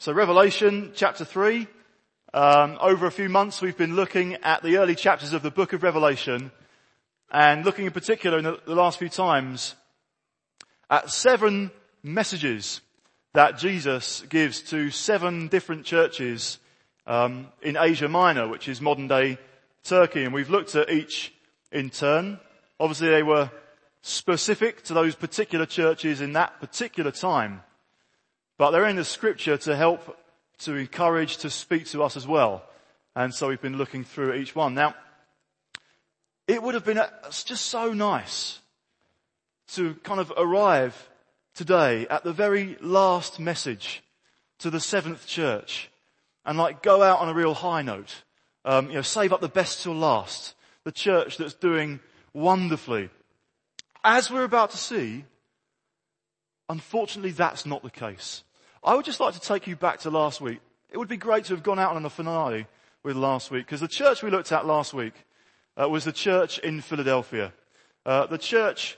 So Revelation chapter 3, um, over a few months we've been looking at the early chapters of the book of Revelation and looking in particular in the, the last few times at seven messages that Jesus gives to seven different churches um, in Asia Minor, which is modern day Turkey. And we've looked at each in turn. Obviously they were specific to those particular churches in that particular time. But they're in the scripture to help, to encourage, to speak to us as well. And so we've been looking through each one. Now, it would have been just so nice to kind of arrive today at the very last message to the seventh church and like go out on a real high note. Um, you know, save up the best till last. The church that's doing wonderfully. As we're about to see, unfortunately that's not the case. I would just like to take you back to last week. It would be great to have gone out on a finale with last week because the church we looked at last week uh, was the church in Philadelphia. Uh, the church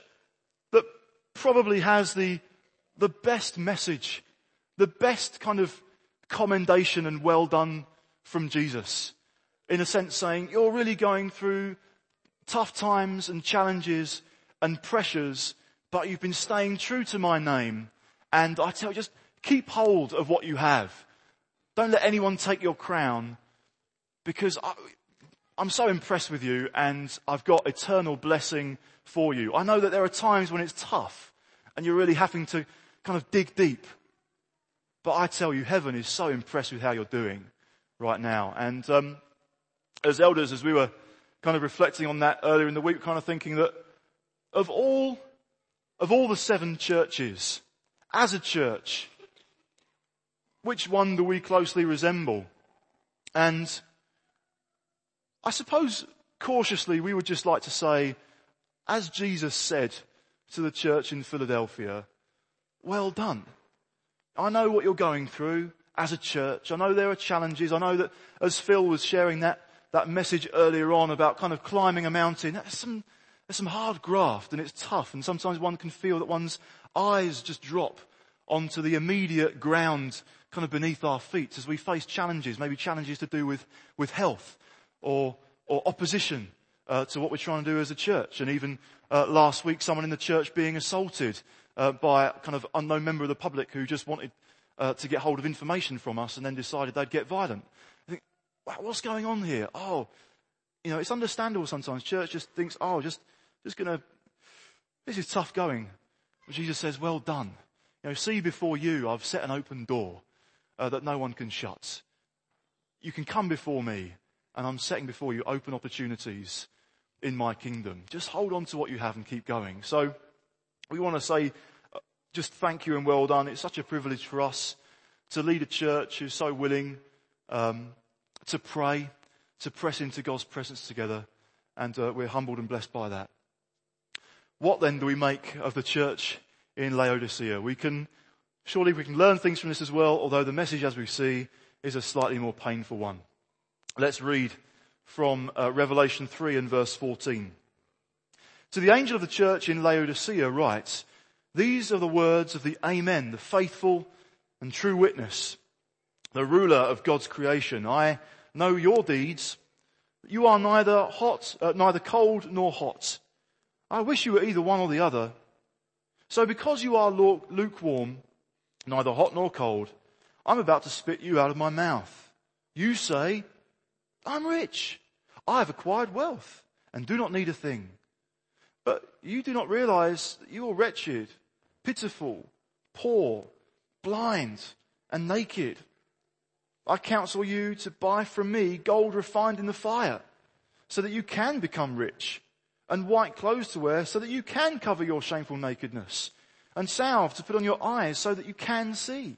that probably has the, the best message, the best kind of commendation and well done from Jesus. In a sense saying, you're really going through tough times and challenges and pressures, but you've been staying true to my name. And I tell you, just Keep hold of what you have. Don't let anyone take your crown because I, I'm so impressed with you and I've got eternal blessing for you. I know that there are times when it's tough and you're really having to kind of dig deep. But I tell you, heaven is so impressed with how you're doing right now. And um, as elders, as we were kind of reflecting on that earlier in the week, kind of thinking that of all of all the seven churches, as a church, which one do we closely resemble? And I suppose cautiously we would just like to say, as Jesus said to the church in Philadelphia, well done. I know what you're going through as a church. I know there are challenges. I know that as Phil was sharing that, that message earlier on about kind of climbing a mountain, there's some, there's some hard graft and it's tough and sometimes one can feel that one's eyes just drop onto the immediate ground kind of beneath our feet as we face challenges, maybe challenges to do with, with health or, or opposition uh, to what we're trying to do as a church. And even uh, last week, someone in the church being assaulted uh, by a kind of unknown member of the public who just wanted uh, to get hold of information from us and then decided they'd get violent. I think, wow, what's going on here? Oh, you know, it's understandable sometimes. Church just thinks, oh, just, just gonna, this is tough going. But Jesus says, well done. You know, see before you, I've set an open door uh, that no one can shut. You can come before me and I'm setting before you open opportunities in my kingdom. Just hold on to what you have and keep going. So we want to say uh, just thank you and well done. It's such a privilege for us to lead a church who's so willing um, to pray, to press into God's presence together, and uh, we're humbled and blessed by that. What then do we make of the church in Laodicea? We can Surely we can learn things from this as well, although the message as we see is a slightly more painful one. Let's read from uh, Revelation 3 and verse 14. To the angel of the church in Laodicea writes, these are the words of the Amen, the faithful and true witness, the ruler of God's creation. I know your deeds. You are neither hot, uh, neither cold nor hot. I wish you were either one or the other. So because you are lukewarm neither hot nor cold, I'm about to spit you out of my mouth. You say, I'm rich. I have acquired wealth and do not need a thing. But you do not realize that you are wretched, pitiful, poor, blind, and naked. I counsel you to buy from me gold refined in the fire so that you can become rich and white clothes to wear so that you can cover your shameful nakedness and salve to put on your eyes so that you can see.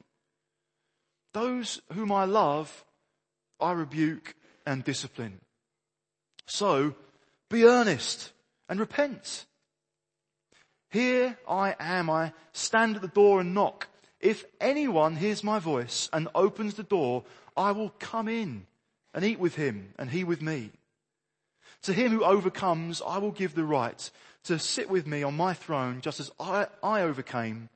Those whom I love, I rebuke and discipline. So be earnest and repent. Here I am. I stand at the door and knock. If anyone hears my voice and opens the door, I will come in and eat with him and he with me. To him who overcomes, I will give the right to sit with me on my throne just as I, I overcame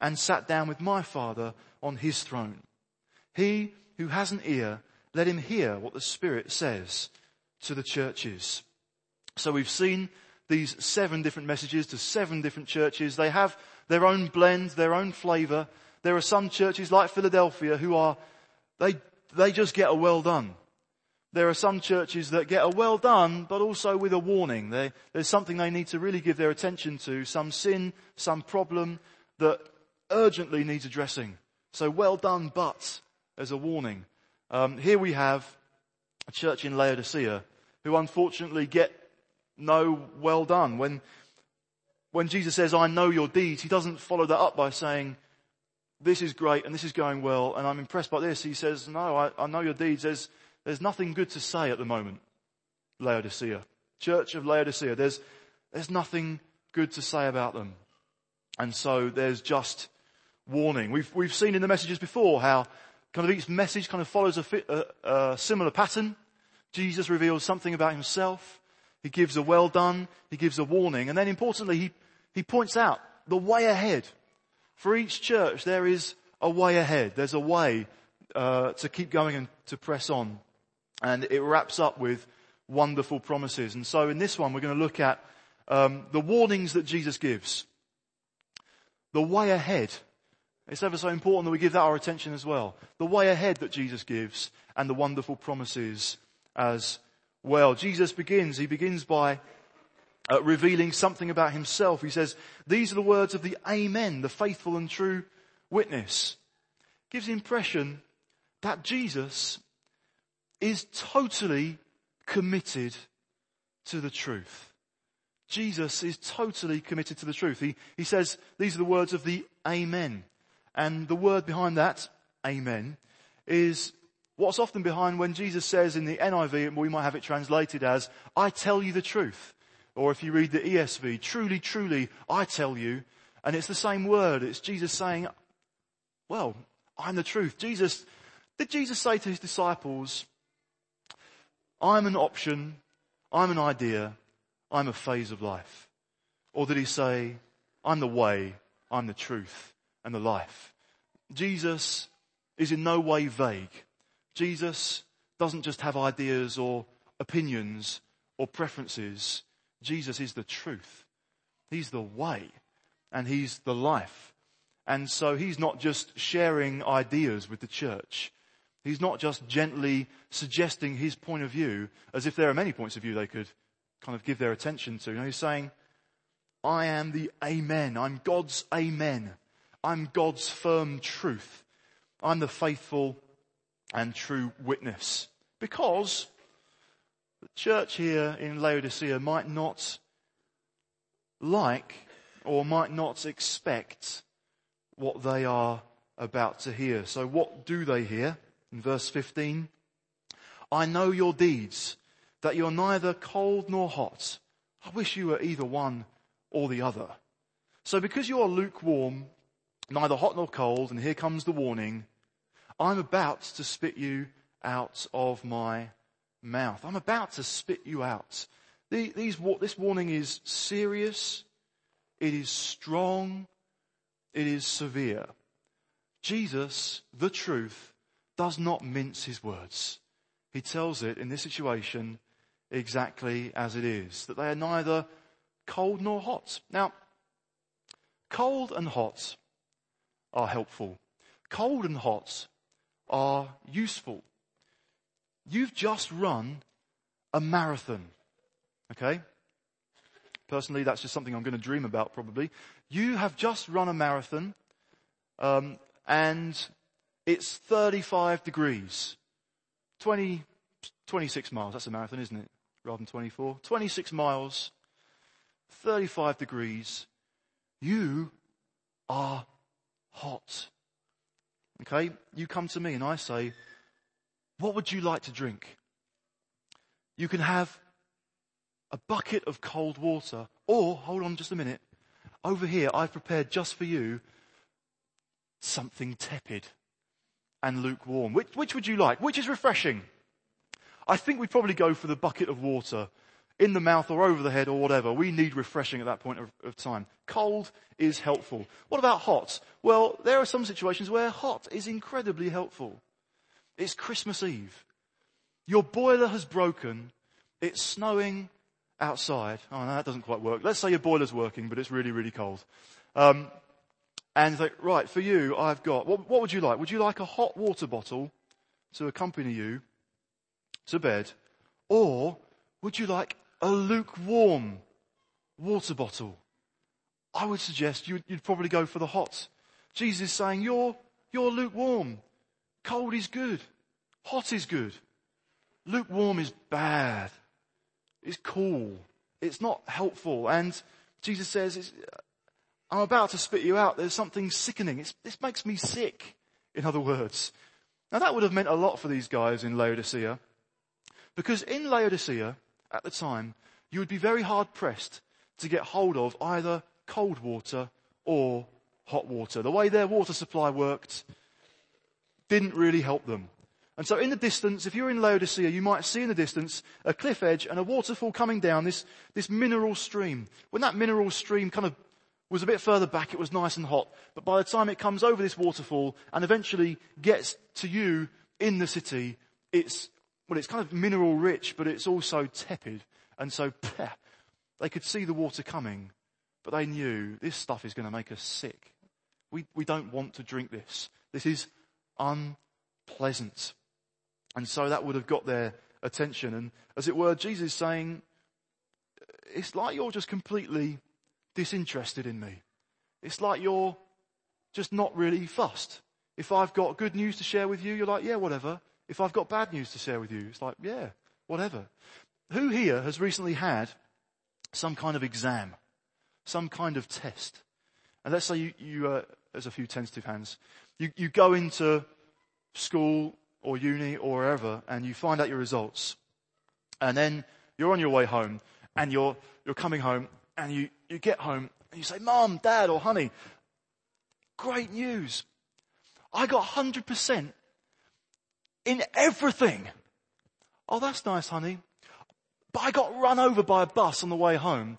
and sat down with my father on his throne. He who has an ear, let him hear what the Spirit says to the churches. So we've seen these seven different messages to seven different churches. They have their own blend, their own flavor. There are some churches like Philadelphia who are, they, they just get a well done. There are some churches that get a well done, but also with a warning. They, there's something they need to really give their attention to, some sin, some problem that urgently needs addressing. So well done, but as a warning. Um, here we have a church in Laodicea who unfortunately get no well done. When, when Jesus says, I know your deeds, he doesn't follow that up by saying, this is great and this is going well and I'm impressed by this. He says, no, I, I know your deeds. There's, there's nothing good to say at the moment. Laodicea. Church of Laodicea. There's, there's nothing good to say about them. And so there's just warning. We've, we've seen in the messages before how kind of each message kind of follows a, fit, a, a similar pattern. Jesus reveals something about himself. He gives a well done. He gives a warning. And then importantly, he, he points out the way ahead. For each church, there is a way ahead. There's a way uh, to keep going and to press on. And it wraps up with wonderful promises. And so in this one, we're going to look at um, the warnings that Jesus gives. The way ahead. It's ever so important that we give that our attention as well. The way ahead that Jesus gives and the wonderful promises as well. Jesus begins, he begins by uh, revealing something about himself. He says, these are the words of the Amen, the faithful and true witness. Gives the impression that Jesus is totally committed to the truth. Jesus is totally committed to the truth. He, he says, these are the words of the Amen. And the word behind that, Amen, is what's often behind when Jesus says in the NIV, we might have it translated as, I tell you the truth. Or if you read the ESV, truly, truly, I tell you. And it's the same word. It's Jesus saying, well, I'm the truth. Jesus, did Jesus say to his disciples, I'm an option, I'm an idea, I'm a phase of life? Or did he say, I'm the way, I'm the truth and the life? Jesus is in no way vague. Jesus doesn't just have ideas or opinions or preferences. Jesus is the truth. He's the way and he's the life. And so he's not just sharing ideas with the church. He's not just gently suggesting his point of view as if there are many points of view they could kind of give their attention to. he's saying, I am the Amen. I'm God's Amen. I'm God's firm truth. I'm the faithful and true witness. Because the church here in Laodicea might not like or might not expect what they are about to hear. So what do they hear? In verse 15, I know your deeds, that you're neither cold nor hot. I wish you were either one or the other. So because you are lukewarm, neither hot nor cold, and here comes the warning, I'm about to spit you out of my mouth. I'm about to spit you out. These, this warning is serious. It is strong. It is severe. Jesus, the truth, does not mince his words. He tells it in this situation exactly as it is, that they are neither cold nor hot. Now, cold and hot are helpful. Cold and hot are useful. You've just run a marathon. Okay? Personally, that's just something I'm going to dream about probably. You have just run a marathon, um, and it's 35 degrees. 20, 26 miles. That's a marathon, isn't it? Rather than 24. 26 miles, 35 degrees. You are hot. Okay? You come to me and I say, what would you like to drink? You can have a bucket of cold water or, hold on just a minute, over here I've prepared just for you something tepid and lukewarm. Which, which would you like? Which is refreshing? I think we'd probably go for the bucket of water in the mouth or over the head or whatever. We need refreshing at that point of, of, time. Cold is helpful. What about hot? Well, there are some situations where hot is incredibly helpful. It's Christmas Eve. Your boiler has broken. It's snowing outside. Oh no, that doesn't quite work. Let's say your boiler's working, but it's really, really cold. Um, and like, right, for you, I've got, what, what would you like? Would you like a hot water bottle to accompany you to bed? Or would you like a lukewarm water bottle? I would suggest you'd, you'd probably go for the hot. Jesus is saying, you're, you're lukewarm. Cold is good. Hot is good. Lukewarm is bad. It's cool. It's not helpful. And Jesus says, I'm about to spit you out. There's something sickening. It's, this makes me sick, in other words. Now that would have meant a lot for these guys in Laodicea. Because in Laodicea, at the time, you would be very hard pressed to get hold of either cold water or hot water. The way their water supply worked didn't really help them. And so in the distance, if you're in Laodicea, you might see in the distance a cliff edge and a waterfall coming down this, this mineral stream. When that mineral stream kind of was a bit further back, it was nice and hot. But by the time it comes over this waterfall and eventually gets to you in the city, it's, well, it's kind of mineral rich, but it's also tepid. And so, they could see the water coming, but they knew this stuff is going to make us sick. We, we don't want to drink this. This is unpleasant. And so that would have got their attention. And as it were, Jesus is saying, it's like you're just completely disinterested in me. It's like you're just not really fussed. If I've got good news to share with you, you're like, yeah, whatever. If I've got bad news to share with you, it's like, yeah, whatever. Who here has recently had some kind of exam? Some kind of test? And let's say you, you uh, there's a few tentative hands. You, you go into school or uni or wherever and you find out your results. And then you're on your way home and you're, you're coming home and you, you get home and you say, mom, dad or honey, great news. I got 100% in everything. Oh, that's nice, honey. But I got run over by a bus on the way home.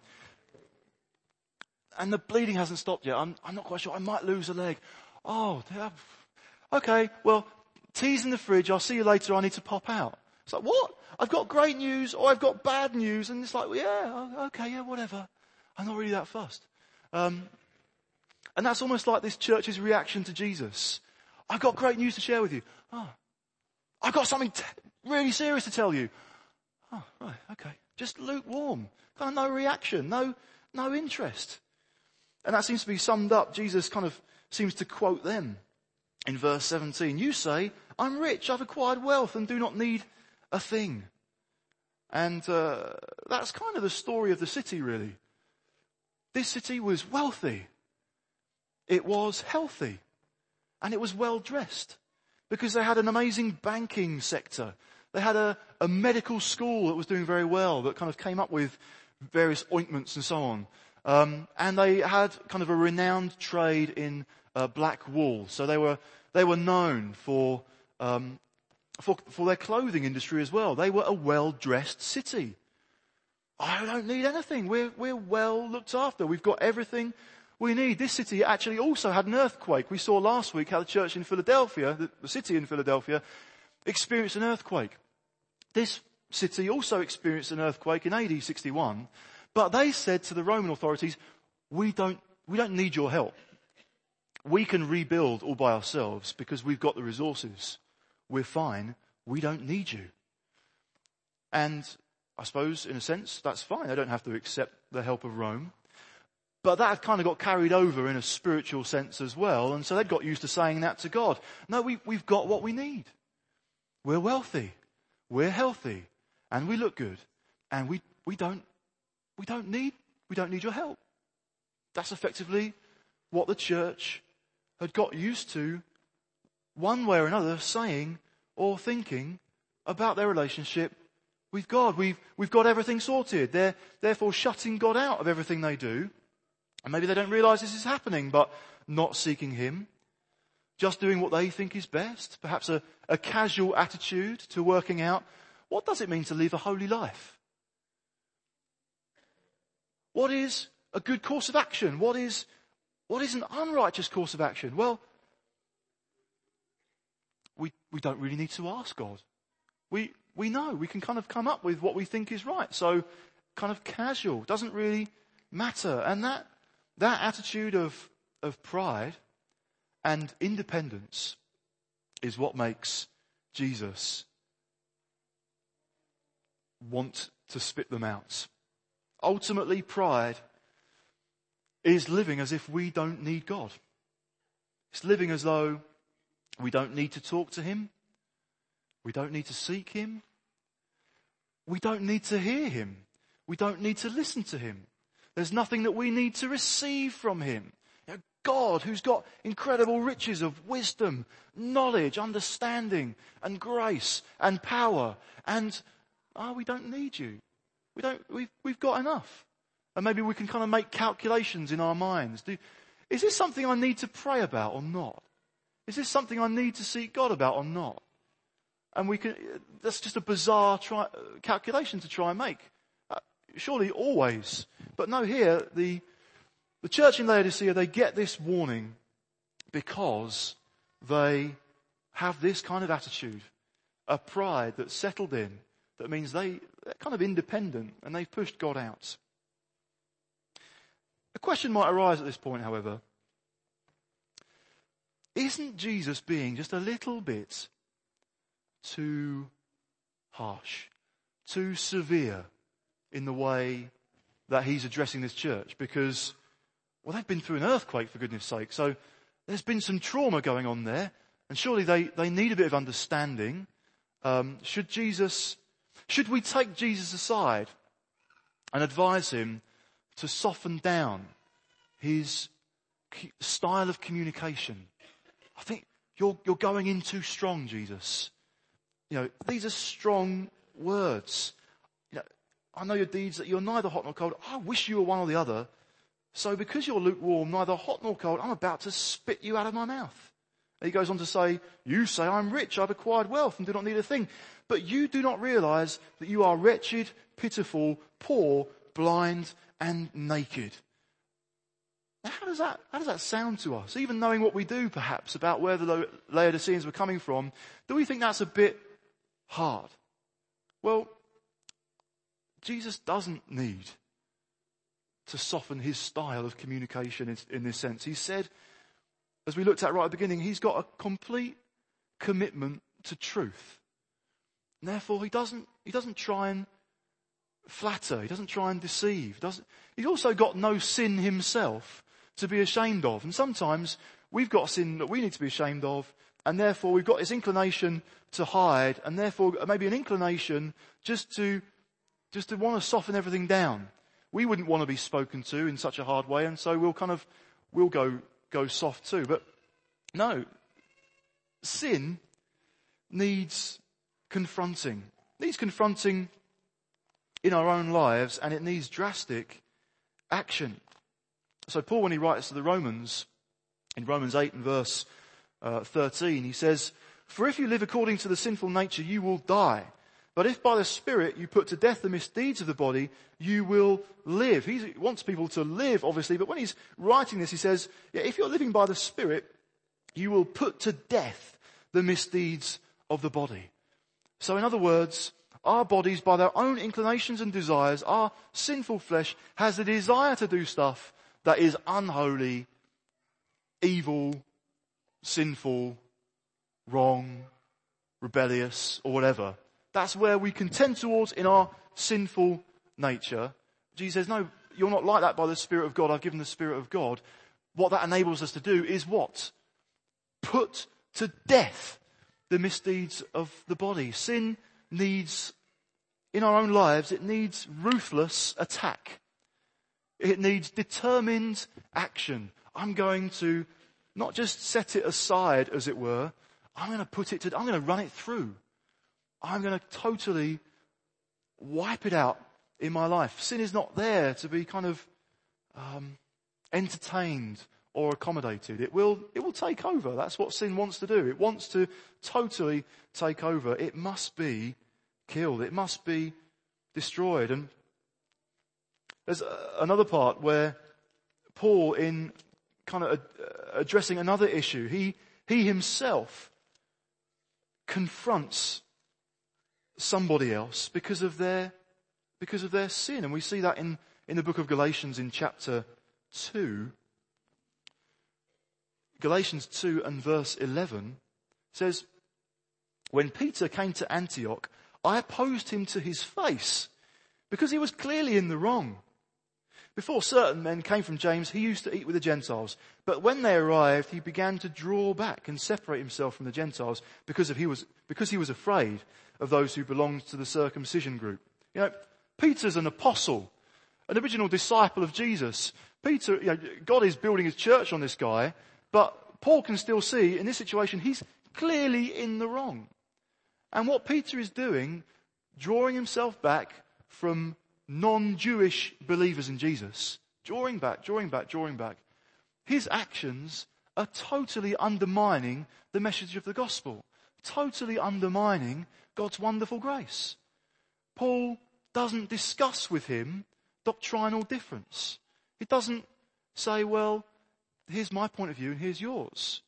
And the bleeding hasn't stopped yet. I'm, I'm not quite sure. I might lose a leg. Oh, okay. Well, tea's in the fridge. I'll see you later. I need to pop out. It's like, what? I've got great news or I've got bad news. And it's like, well, yeah, okay, yeah, whatever. I'm not really that fussed. Um, and that's almost like this church's reaction to Jesus. I've got great news to share with you. Oh, I've got something t- really serious to tell you. Oh, right, okay. Just lukewarm. Kind of no reaction, no, no interest. And that seems to be summed up. Jesus kind of seems to quote them in verse 17. You say, I'm rich, I've acquired wealth and do not need a thing. And uh, that's kind of the story of the city, really. This city was wealthy. It was healthy. And it was well dressed. Because they had an amazing banking sector. They had a, a medical school that was doing very well, that kind of came up with various ointments and so on. Um, and they had kind of a renowned trade in uh, black wool. So they were, they were known for, um, for, for their clothing industry as well. They were a well-dressed city. I don't need anything. We're, we're well looked after. We've got everything we need. This city actually also had an earthquake. We saw last week how the church in Philadelphia, the, the city in Philadelphia, experienced an earthquake. This city also experienced an earthquake in AD 61, but they said to the Roman authorities, we don't, we don't need your help we can rebuild all by ourselves because we've got the resources. We're fine. We don't need you. And I suppose in a sense that's fine. They don't have to accept the help of Rome. But that kind of got carried over in a spiritual sense as well. And so they'd got used to saying that to God. No, we, we've got what we need. We're wealthy. We're healthy. And we look good. And we, we don't, we don't need, we don't need your help. That's effectively what the church had got used to, one way or another, saying or thinking about their relationship with God. We've, we've got everything sorted. They're therefore shutting God out of everything they do. And maybe they don't realize this is happening, but not seeking Him. Just doing what they think is best. Perhaps a, a casual attitude to working out what does it mean to live a holy life? What is a good course of action? What is what is an unrighteous course of action? Well, we, we don't really need to ask God. We, we know, we can kind of come up with what we think is right. So kind of casual, doesn't really matter. And that, that attitude of, of pride and independence is what makes Jesus want to spit them out. Ultimately, pride is living as if we don't need God. It's living as though we don't need to talk to Him. We don't need to seek Him. We don't need to hear Him. We don't need to listen to Him. There's nothing that we need to receive from Him. You know, God, who's got incredible riches of wisdom, knowledge, understanding, and grace, and power, and oh, we don't need you. We don't, we've, we've got enough. And maybe we can kind of make calculations in our minds. Do, is this something I need to pray about or not? Is this something I need to seek God about or not? And we can, that's just a bizarre try, calculation to try and make. Uh, surely always. But no, here, the, the church in Laodicea, they get this warning because they have this kind of attitude, a pride that's settled in, that means they, they're kind of independent and they've pushed God out. A question might arise at this point, however. Isn't Jesus being just a little bit too harsh, too severe in the way that he's addressing this church? Because, well, they've been through an earthquake, for goodness sake. So there's been some trauma going on there. And surely they, they need a bit of understanding. Um, should Jesus, should we take Jesus aside and advise him to soften down his style of communication. I think you're, you're going in too strong, Jesus. You know, these are strong words. You know, I know your deeds that you're neither hot nor cold. I wish you were one or the other. So because you're lukewarm, neither hot nor cold, I'm about to spit you out of my mouth. He goes on to say, you say I'm rich, I've acquired wealth and do not need a thing. But you do not realize that you are wretched, pitiful, poor, blind, and naked. Now, how does that, how does that sound to us? Even knowing what we do perhaps about where the Laodiceans were coming from, do we think that's a bit hard? Well, Jesus doesn't need to soften his style of communication in, in this sense. He said, as we looked at right at the beginning, he's got a complete commitment to truth. And therefore, he doesn't, he doesn't try and flatter. He doesn't try and deceive. Doesn't, he's also got no sin himself to be ashamed of. And sometimes we've got sin that we need to be ashamed of, and therefore we've got this inclination to hide, and therefore uh, maybe an inclination just to, just to want to soften everything down. We wouldn't want to be spoken to in such a hard way, and so we'll kind of, we'll go, go soft too. But no, sin needs confronting. Needs confronting in our own lives and it needs drastic action. So Paul, when he writes to the Romans, in Romans 8 and verse uh, 13, he says, For if you live according to the sinful nature, you will die. But if by the Spirit you put to death the misdeeds of the body, you will live. He wants people to live, obviously, but when he's writing this, he says, yeah, if you're living by the Spirit, you will put to death the misdeeds of the body. So in other words, our bodies, by their own inclinations and desires, our sinful flesh has the desire to do stuff that is unholy, evil, sinful, wrong, rebellious, or whatever. That's where we can tend towards in our sinful nature. Jesus says, no, you're not like that by the Spirit of God. I've given the Spirit of God. What that enables us to do is what? Put to death the misdeeds of the body. Sin needs, in our own lives, it needs ruthless attack. It needs determined action. I'm going to not just set it aside, as it were. I'm going to put it to, I'm going to run it through. I'm going to totally wipe it out in my life. Sin is not there to be kind of um, entertained or accommodated. It will, it will take over. That's what sin wants to do. It wants to totally take over. It must be killed. It must be destroyed. And there's another part where Paul, in kind of addressing another issue, he, he himself confronts somebody else because of their, because of their sin. And we see that in, in the book of Galatians in chapter 2. Galatians 2 and verse 11 says, when Peter came to Antioch, I opposed him to his face because he was clearly in the wrong. Before certain men came from James, he used to eat with the Gentiles. But when they arrived, he began to draw back and separate himself from the Gentiles because, he, was, because he was afraid of those who belonged to the circumcision group. You know, Peter's an apostle, an original disciple of Jesus. Peter, you know, God is building his church on this guy, but Paul can still see in this situation he's clearly in the wrong. And what Peter is doing, drawing himself back from non-Jewish believers in Jesus, drawing back, drawing back, drawing back, his actions are totally undermining the message of the gospel, totally undermining God's wonderful grace. Paul doesn't discuss with him doctrinal difference. He doesn't say, well, here's my point of view and here's yours.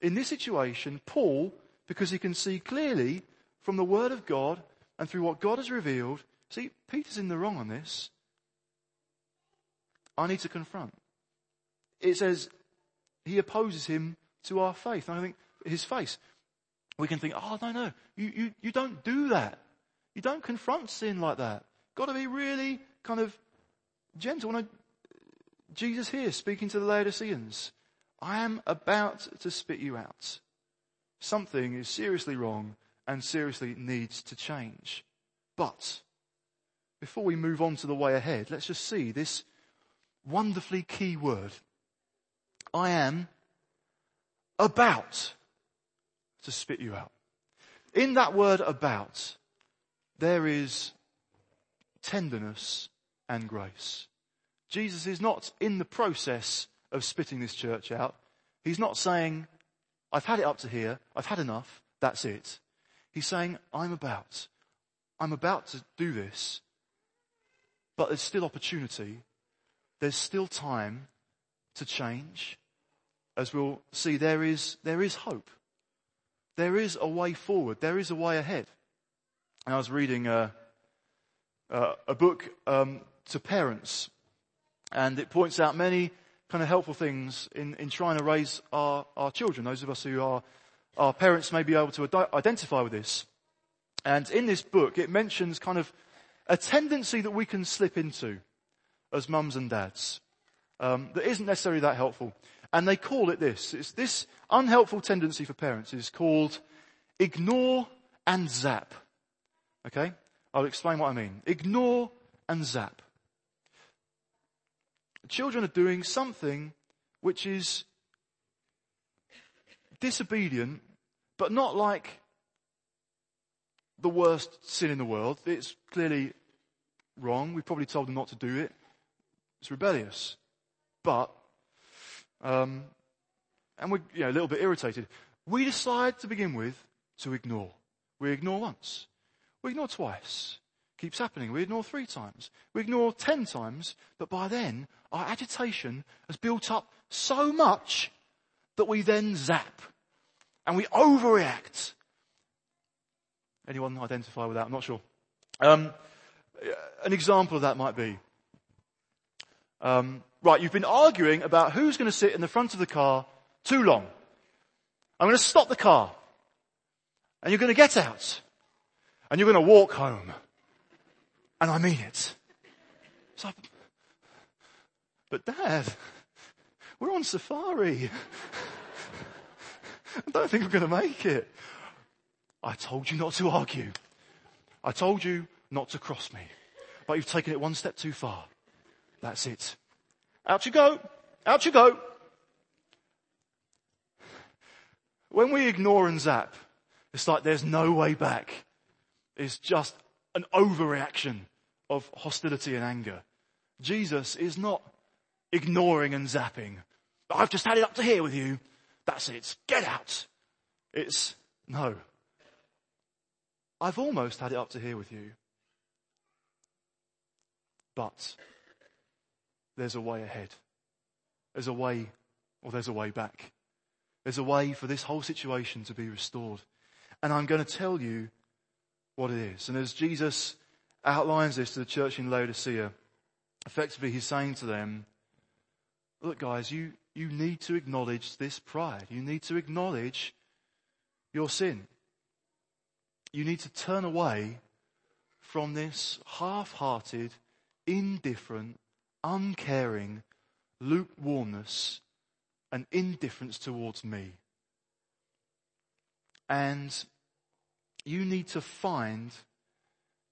In this situation, Paul, because he can see clearly from the Word of God and through what God has revealed. See, Peter's in the wrong on this. I need to confront. It says he opposes him to our faith. And I think his face. We can think, oh no, no, you, you, you don't do that. You don't confront sin like that. Got to be really kind of gentle. When I, Jesus here speaking to the Laodiceans, I am about to spit you out. Something is seriously wrong and seriously needs to change. But before we move on to the way ahead, let's just see this wonderfully key word. I am about to spit you out. In that word about, there is tenderness and grace. Jesus is not in the process of spitting this church out. He's not saying, I've had it up to here, I've had enough, that's it. He's saying, I'm about. I'm about to do this. But there's still opportunity. There's still time to change. As we'll see, there is, there is hope. There is a way forward. There is a way ahead. And I was reading a, a, a book um, to parents, and it points out many kind of helpful things in, in trying to raise our, our children, those of us who are our parents may be able to ad- identify with this. And in this book, it mentions kind of a tendency that we can slip into as mums and dads um, that isn't necessarily that helpful. And they call it this. It's this unhelpful tendency for parents is called ignore and zap. Okay? I'll explain what I mean. Ignore and zap. Children are doing something which is disobedient but not like the worst sin in the world. It's clearly wrong. We probably told them not to do it. It's rebellious. But, um, and we're you know, a little bit irritated. We decide to begin with to ignore. We ignore once. We ignore twice. Keeps happening. We ignore three times. We ignore ten times, but by then our agitation has built up so much that we then zap and we overreact. Anyone identify with that? I'm not sure. Um, an example of that might be, um, right, you've been arguing about who's going to sit in the front of the car too long. I'm going to stop the car. And you're going to get out. And you're going to walk home. And I mean it. So, but dad, we're on safari. I don't think I'm going to make it. I told you not to argue. I told you not to cross me. But you've taken it one step too far. That's it. Out you go. Out you go. When we ignore and zap, it's like there's no way back. It's just an overreaction of hostility and anger. Jesus is not ignoring and zapping. I've just had it up to here with you. That's it. Get out. It's no. I've almost had it up to here with you. But there's a way ahead. There's a way, or there's a way back. There's a way for this whole situation to be restored. and I'm going to tell you what it is. And as Jesus outlines this to the church in Laodicea, effectively he's saying to them, look guys, you, you need to acknowledge this pride. You need to acknowledge your sin. You need to turn away from this half-hearted, indifferent, uncaring lukewarmness and indifference towards me. And you need to find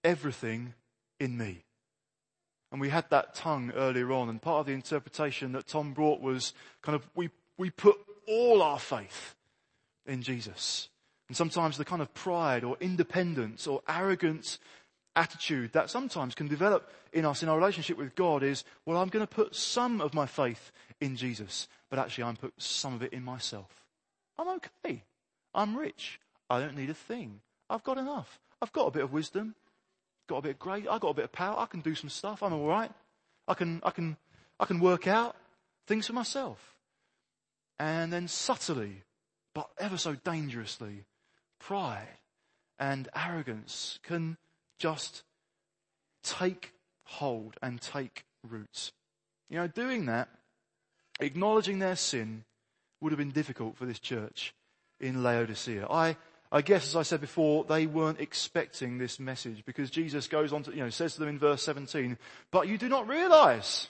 everything in me. And we had that tongue earlier on, and part of the interpretation that Tom brought was kind of we, we put all our faith in Jesus. And sometimes the kind of pride or independence or arrogant attitude that sometimes can develop in us in our relationship with God is, well, I'm going to put some of my faith in Jesus, but actually I'm put some of it in myself. I'm okay. I'm rich. I don't need a thing. I've got enough. I've got a bit of wisdom, got a bit of grace, I've got a bit of power. I can do some stuff. I'm all right. I can, I can, I can work out things for myself. And then subtly, but ever so dangerously, pride and arrogance can just take hold and take roots. You know, doing that, acknowledging their sin would have been difficult for this church in Laodicea. I I guess, as I said before, they weren't expecting this message because Jesus goes on to, you know, says to them in verse 17, but you do not realize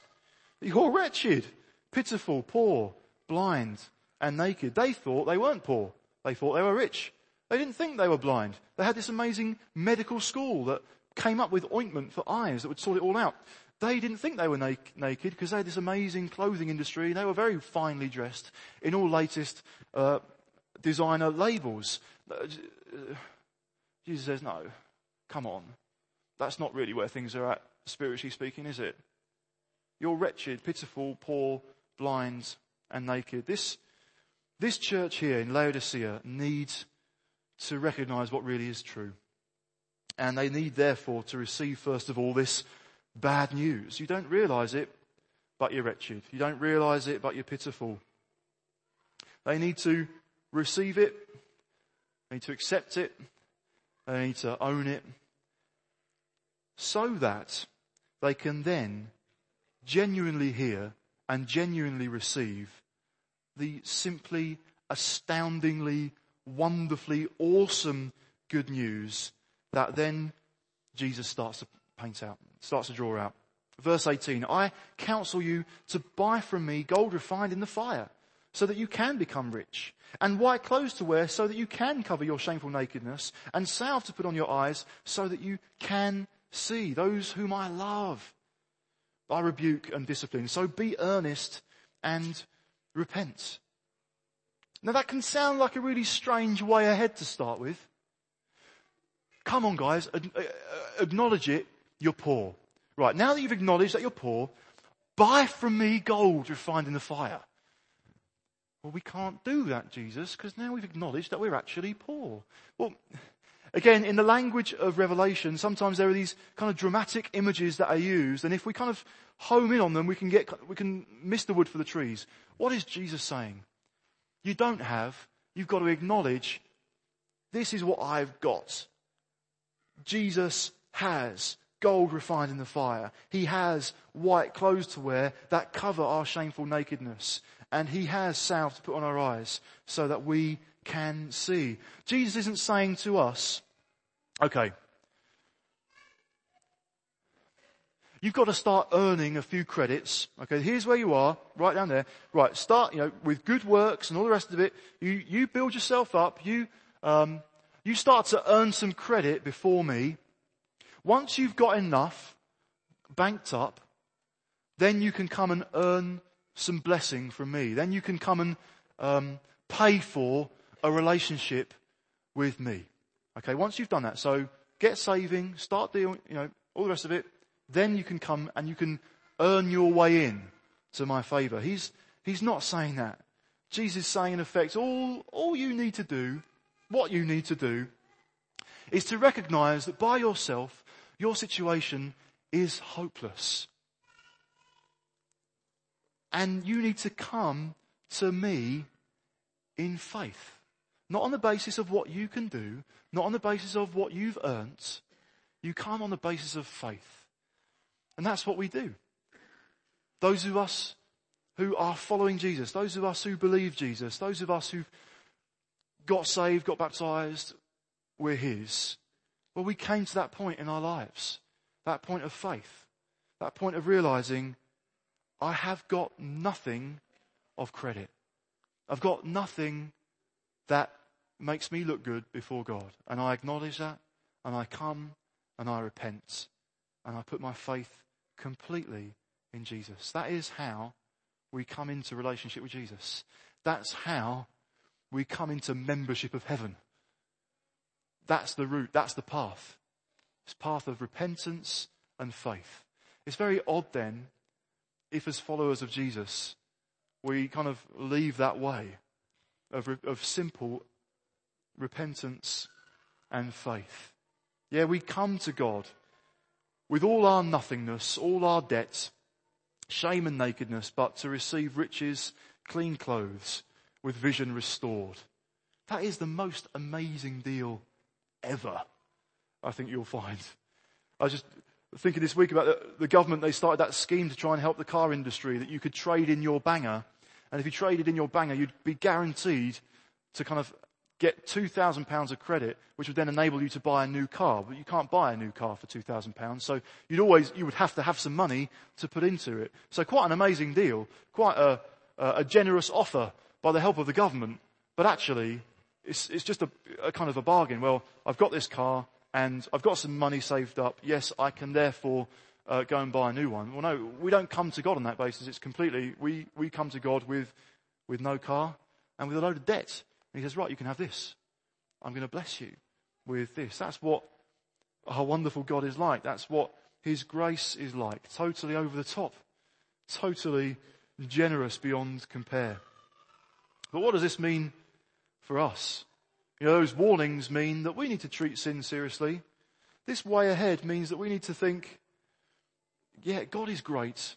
that you're wretched, pitiful, poor, blind, and naked. They thought they weren't poor. They thought they were rich. They didn't think they were blind. They had this amazing medical school that came up with ointment for eyes that would sort it all out. They didn't think they were na- naked because they had this amazing clothing industry. They were very finely dressed in all latest uh, designer labels. Uh, Jesus says, no, come on. That's not really where things are at, spiritually speaking, is it? You're wretched, pitiful, poor, blind, and naked. This, this church here in Laodicea needs to recognize what really is true. And they need therefore to receive first of all this bad news. You don't realize it, but you're wretched. You don't realize it, but you're pitiful. They need to receive it they need to accept it. They need to own it so that they can then genuinely hear and genuinely receive the simply astoundingly, wonderfully awesome good news that then Jesus starts to paint out, starts to draw out. Verse 18, I counsel you to buy from me gold refined in the fire so that you can become rich, and white clothes to wear so that you can cover your shameful nakedness, and salve to put on your eyes so that you can see those whom I love. I rebuke and discipline. So be earnest and repent. Now that can sound like a really strange way ahead to start with. Come on guys, uh, acknowledge it, you're poor. Right, now that you've acknowledged that you're poor, buy from me gold refined in the fire. Well, we can't do that, Jesus, because now we've acknowledged that we're actually poor. Well, again, in the language of Revelation, sometimes there are these kind of dramatic images that are used, and if we kind of home in on them, we can get, we can miss the wood for the trees. What is Jesus saying? You don't have, you've got to acknowledge, this is what I've got. Jesus has gold refined in the fire. He has white clothes to wear that cover our shameful nakedness and he has salve to put on our eyes so that we can see. Jesus isn't saying to us, okay, you've got to start earning a few credits. Okay, here's where you are, right down there. Right, start, you know, with good works and all the rest of it. You, you build yourself up. You, um, you start to earn some credit before me. Once you've got enough banked up, then you can come and earn some blessing from me. Then you can come and um, pay for a relationship with me. Okay, once you've done that, so get saving, start doing, you know, all the rest of it, then you can come and you can earn your way in to my favor. He's, he's not saying that. Jesus is saying in effect, all, all you need to do, what you need to do, is to recognize that by yourself, your situation is hopeless. And you need to come to me in faith. Not on the basis of what you can do, not on the basis of what you've earned. You come on the basis of faith. And that's what we do. Those of us who are following Jesus, those of us who believe Jesus, those of us who've got saved, got baptized, we're His. Well, we came to that point in our lives, that point of faith, that point of realizing I have got nothing of credit. I've got nothing that makes me look good before God. And I acknowledge that and I come and I repent and I put my faith completely in Jesus. That is how we come into relationship with Jesus. That's how we come into membership of heaven. That's the route. That's the path. It's path of repentance and faith. It's very odd then if as followers of Jesus we kind of leave that way of, of simple repentance and faith. Yeah, we come to God with all our nothingness, all our debts, shame and nakedness, but to receive riches, clean clothes, with vision restored. That is the most amazing deal ever, I think you'll find. I was just thinking this week about the, the government, they started that scheme to try and help the car industry that you could trade in your banger. And if you traded in your banger, you'd be guaranteed to kind of get £2,000 of credit, which would then enable you to buy a new car. But you can't buy a new car for £2,000. So you'd always, you would have to have some money to put into it. So quite an amazing deal, quite a, a generous offer by the help of the government. But actually, it's, it's just a, a kind of a bargain. Well, I've got this car and I've got some money saved up. Yes, I can therefore uh, go and buy a new one. Well, no, we don't come to God on that basis. It's completely, we, we come to God with, with no car and with a load of debt. And he says, right, you can have this. I'm going to bless you with this. That's what our wonderful God is like. That's what his grace is like. Totally over the top. Totally generous beyond compare. But what does this mean for us? You know, those warnings mean that we need to treat sin seriously. This way ahead means that we need to think, yeah, God is great.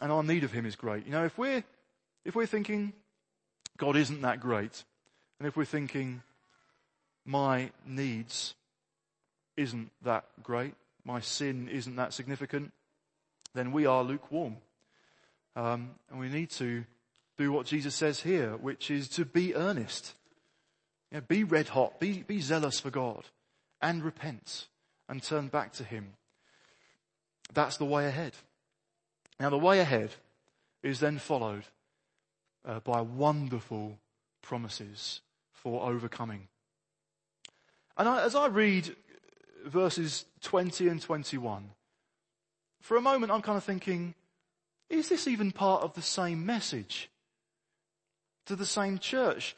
And our need of Him is great. You know, if we're, if we're thinking, God isn't that great. And if we're thinking, my needs isn't that great, my sin isn't that significant, then we are lukewarm. Um, and we need to do what Jesus says here, which is to be earnest. You know, be red hot, be, be zealous for God, and repent and turn back to Him. That's the way ahead. Now the way ahead is then followed uh, by wonderful promises for overcoming. And I, as I read verses 20 and 21, for a moment I'm kind of thinking, is this even part of the same message? To the same church?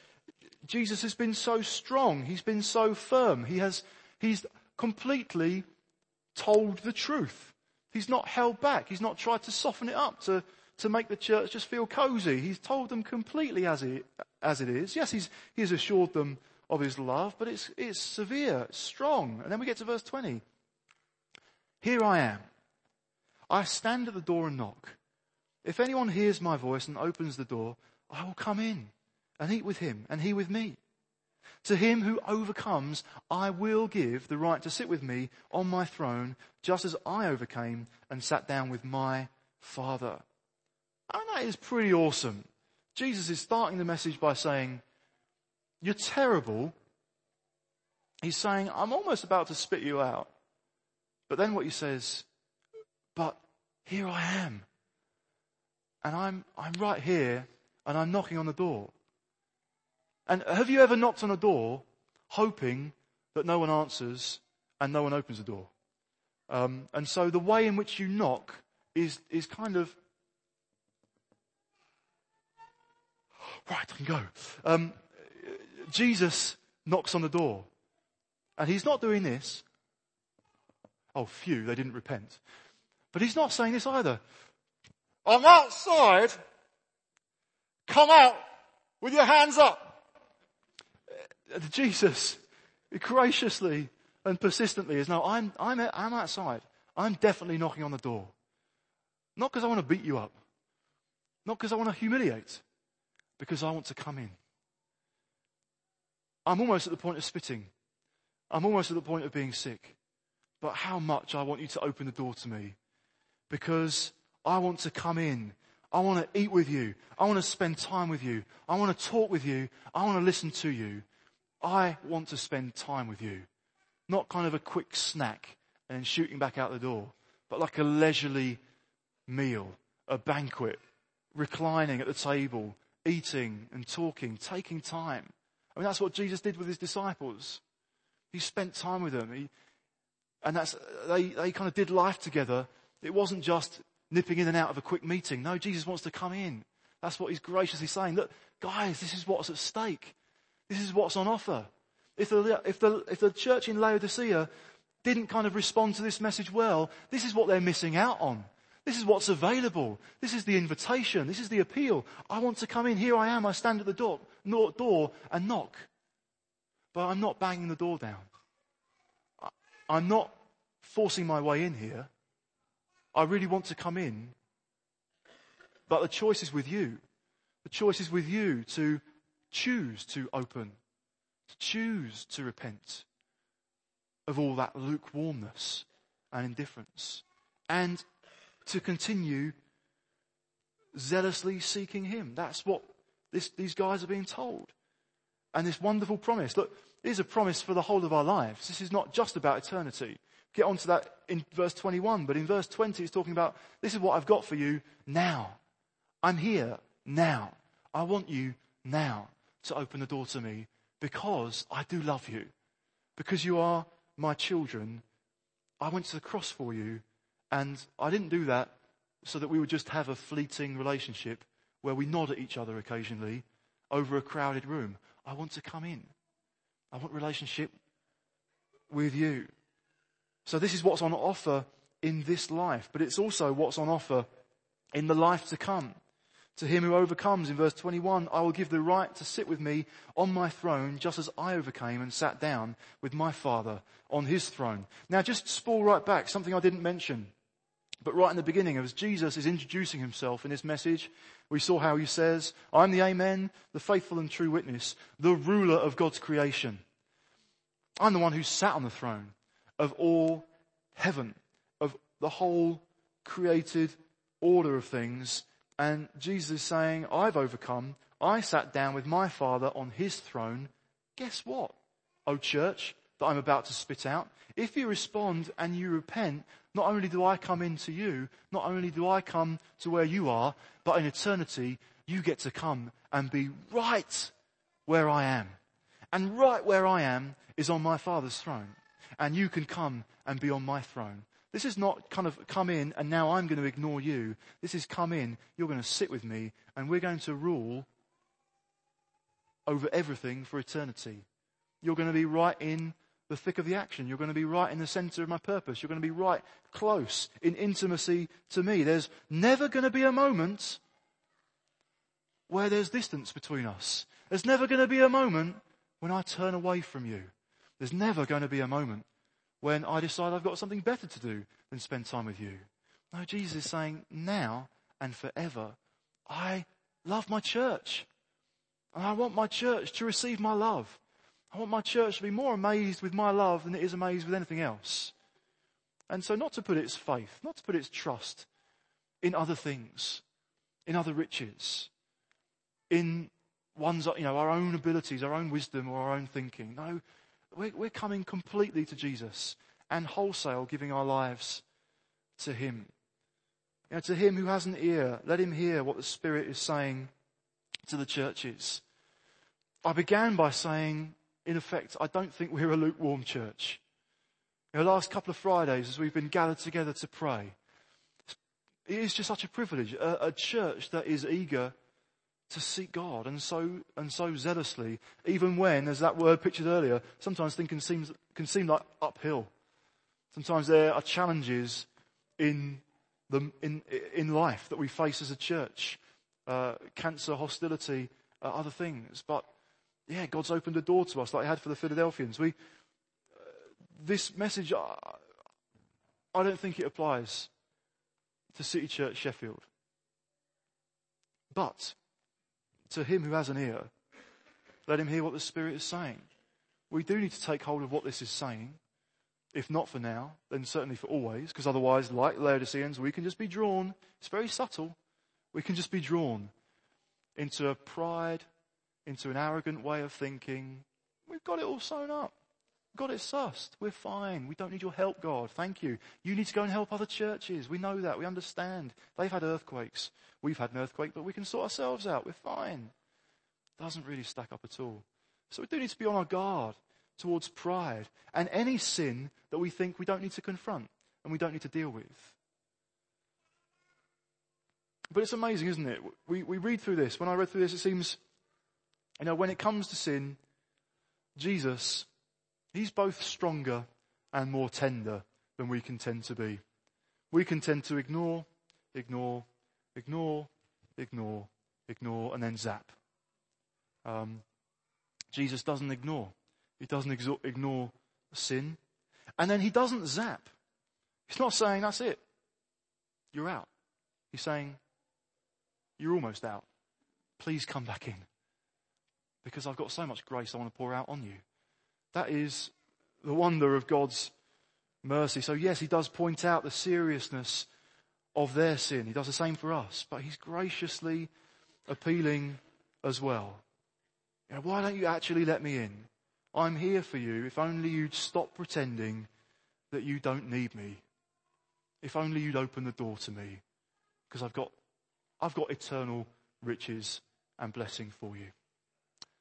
Jesus has been so strong. He's been so firm. He has, he's completely told the truth. He's not held back. He's not tried to soften it up to, to make the church just feel cozy. He's told them completely as it, as it is. Yes, he's, he's assured them of his love, but it's, it's severe, it's strong. And then we get to verse 20. Here I am. I stand at the door and knock. If anyone hears my voice and opens the door, I will come in and eat with him and he with me. To him who overcomes, I will give the right to sit with me on my throne, just as I overcame and sat down with my Father. And that is pretty awesome. Jesus is starting the message by saying, you're terrible. He's saying, I'm almost about to spit you out. But then what he says, but here I am. And I'm, I'm right here and I'm knocking on the door. And have you ever knocked on a door hoping that no one answers and no one opens the door? Um, and so the way in which you knock is, is kind of Right, I can go. Um, Jesus knocks on the door. And he's not doing this. Oh, phew, they didn't repent. But he's not saying this either. I'm outside. Come out with your hands up. Uh, Jesus graciously and persistently is no, I'm, I'm, I'm outside. I'm definitely knocking on the door. Not because I want to beat you up. Not because I want to humiliate because I want to come in I'm almost at the point of spitting. I'm almost at the point of being sick. But how much I want you to open the door to me. Because I want to come in. I want to eat with you. I want to spend time with you. I want to talk with you. I want to listen to you. I want to spend time with you. Not kind of a quick snack and shooting back out the door, but like a leisurely meal, a banquet, reclining at the table, eating and talking, taking time. I mean, that's what Jesus did with his disciples. He spent time with them. He, and that's, they, they kind of did life together. It wasn't just nipping in and out of a quick meeting. No, Jesus wants to come in. That's what he's graciously saying. Look, guys, this is what's at stake. This is what's on offer. If the, if the, if the church in Laodicea didn't kind of respond to this message well, this is what they're missing out on. This is what's available. This is the invitation. This is the appeal. I want to come in. Here I am. I stand at the door, door and knock. But I'm not banging the door down. I'm not forcing my way in here. I really want to come in. But the choice is with you. The choice is with you to choose to open, to choose to repent of all that lukewarmness and indifference, and to continue zealously seeking Him. That's what this, these guys are being told. And this wonderful promise. Look, is a promise for the whole of our lives. This is not just about eternity. Get onto that in verse 21, but in verse 20 it's talking about, this is what I've got for you now. I'm here now. I want you now to open the door to me because I do love you. Because you are my children. I went to the cross for you and I didn't do that so that we would just have a fleeting relationship where we nod at each other occasionally over a crowded room. I want to come in. I want relationship with you. So this is what's on offer in this life, but it's also what's on offer in the life to come. To him who overcomes, in verse 21, I will give the right to sit with me on my throne, just as I overcame and sat down with my Father on his throne. Now just spool right back, something I didn't mention. But right in the beginning, as Jesus is introducing himself in this message, we saw how he says, I'm the Amen, the faithful and true witness, the ruler of God's creation. I'm the one who sat on the throne of all heaven, of the whole created order of things. And Jesus is saying, I've overcome. I sat down with my Father on his throne. Guess what? Oh church, that I'm about to spit out. If you respond and you repent, not only do I come into you, not only do I come to where you are, but in eternity, you get to come and be right where I am. And right where I am is on my Father's throne. And you can come and be on my throne. This is not kind of come in and now I'm going to ignore you. This is come in, you're going to sit with me and we're going to rule over everything for eternity. You're going to be right in the thick of the action. You're going to be right in the center of my purpose. You're going to be right close in intimacy to me. There's never going to be a moment where there's distance between us. There's never going to be a moment when I turn away from you. There's never going to be a moment when I decide I've got something better to do than spend time with you. No, Jesus is saying now and forever, I love my church. And I want my church to receive my love. I want my church to be more amazed with my love than it is amazed with anything else. And so not to put its faith, not to put its trust in other things, in other riches, in one's, you know, our own abilities, our own wisdom or our own thinking. No, we're, we're coming completely to Jesus and wholesale giving our lives to Him. You know, to Him who has an ear, let Him hear what the Spirit is saying to the churches. I began by saying in effect, I don't think we're a lukewarm church. The last couple of Fridays, as we've been gathered together to pray, it is just such a privilege. A, a, church that is eager to seek God and so, and so zealously, even when, as that word pictured earlier, sometimes things can seem, can seem like uphill. Sometimes there are challenges in the, in, in life that we face as a church. Uh, cancer, hostility, uh, other things. But yeah, God's opened a door to us like he had for the Philadelphians. We, uh, this message, uh, I don't think it applies to City Church Sheffield. But to him who has an ear, let him hear what the Spirit is saying. we do need to take hold of what this is saying. If not for now, then certainly for always, because otherwise, like Laodiceans, we can just be drawn. It's very subtle. We can just be drawn into a pride, into an arrogant way of thinking. We've got it all sewn up. Got it sussed. We're fine. We don't need your help, God. Thank you. You need to go and help other churches. We know that. We understand. They've had earthquakes. We've had an earthquake, but we can sort ourselves out. We're fine. Doesn't really stack up at all. So we do need to be on our guard towards pride and any sin that we think we don't need to confront and we don't need to deal with. But it's amazing, isn't it? We, we read through this. When I read through this, it seems, you know, when it comes to sin, Jesus, he's both stronger and more tender than we can tend to be. We can tend to ignore, ignore, ignore, ignore, ignore, and then zap. Um, Jesus doesn't ignore. He doesn't ignore sin. And then he doesn't zap. He's not saying, that's it. You're out. He's saying, you're almost out. Please come back in. Because I've got so much grace I want to pour out on you. That is the wonder of God's mercy. So yes, he does point out the seriousness of their sin. He does the same for us, but he's graciously appealing as well. You know, why don't you actually let me in? I'm here for you if only you'd stop pretending that you don't need me. If only you'd open the door to me. Because I've got, I've got eternal riches and blessing for you.